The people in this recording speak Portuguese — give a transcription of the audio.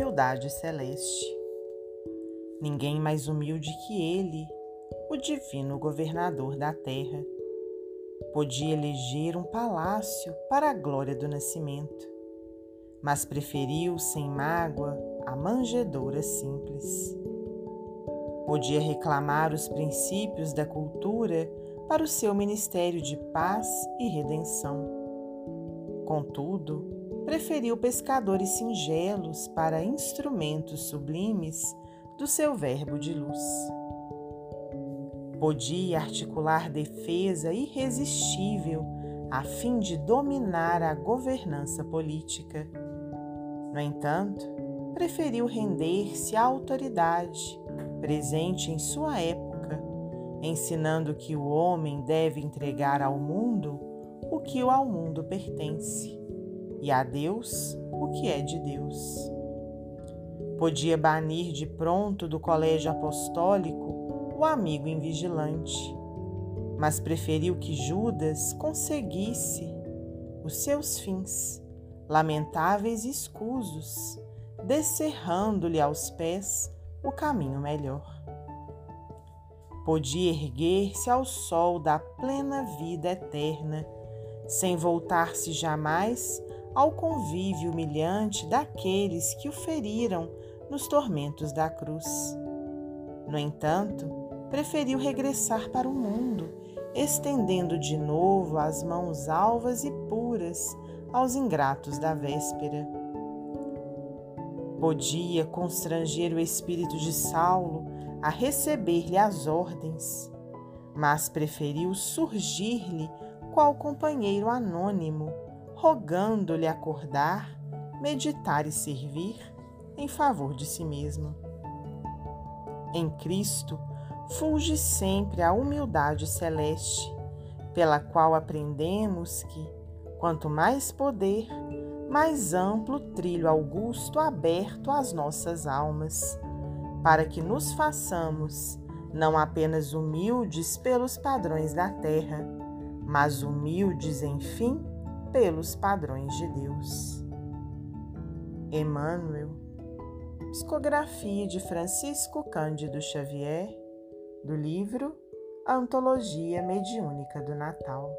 humildade celeste. Ninguém mais humilde que ele, o divino governador da terra, podia eleger um palácio para a glória do nascimento, mas preferiu, sem mágoa, a manjedoura simples. Podia reclamar os princípios da cultura para o seu ministério de paz e redenção. Contudo, preferiu pescadores singelos para instrumentos sublimes do seu verbo de luz. Podia articular defesa irresistível a fim de dominar a governança política. No entanto, preferiu render-se à autoridade presente em sua época ensinando que o homem deve entregar ao mundo o que ao mundo pertence e a Deus o que é de Deus. Podia banir de pronto do colégio apostólico o amigo invigilante, mas preferiu que Judas conseguisse os seus fins, lamentáveis e escusos, descerrando-lhe aos pés o caminho melhor podia erguer-se ao sol da plena vida eterna, sem voltar-se jamais ao convívio humilhante daqueles que o feriram nos tormentos da cruz. No entanto, preferiu regressar para o mundo, estendendo de novo as mãos alvas e puras aos ingratos da véspera. Podia constranger o espírito de Saulo a receber-lhe as ordens, mas preferiu surgir-lhe qual companheiro anônimo, rogando-lhe acordar, meditar e servir em favor de si mesmo. Em Cristo fulge sempre a humildade celeste, pela qual aprendemos que, quanto mais poder, mais amplo trilho augusto aberto às nossas almas para que nos façamos não apenas humildes pelos padrões da terra, mas humildes, enfim, pelos padrões de Deus. Emmanuel, psicografia de Francisco Cândido Xavier, do livro Antologia Mediúnica do Natal.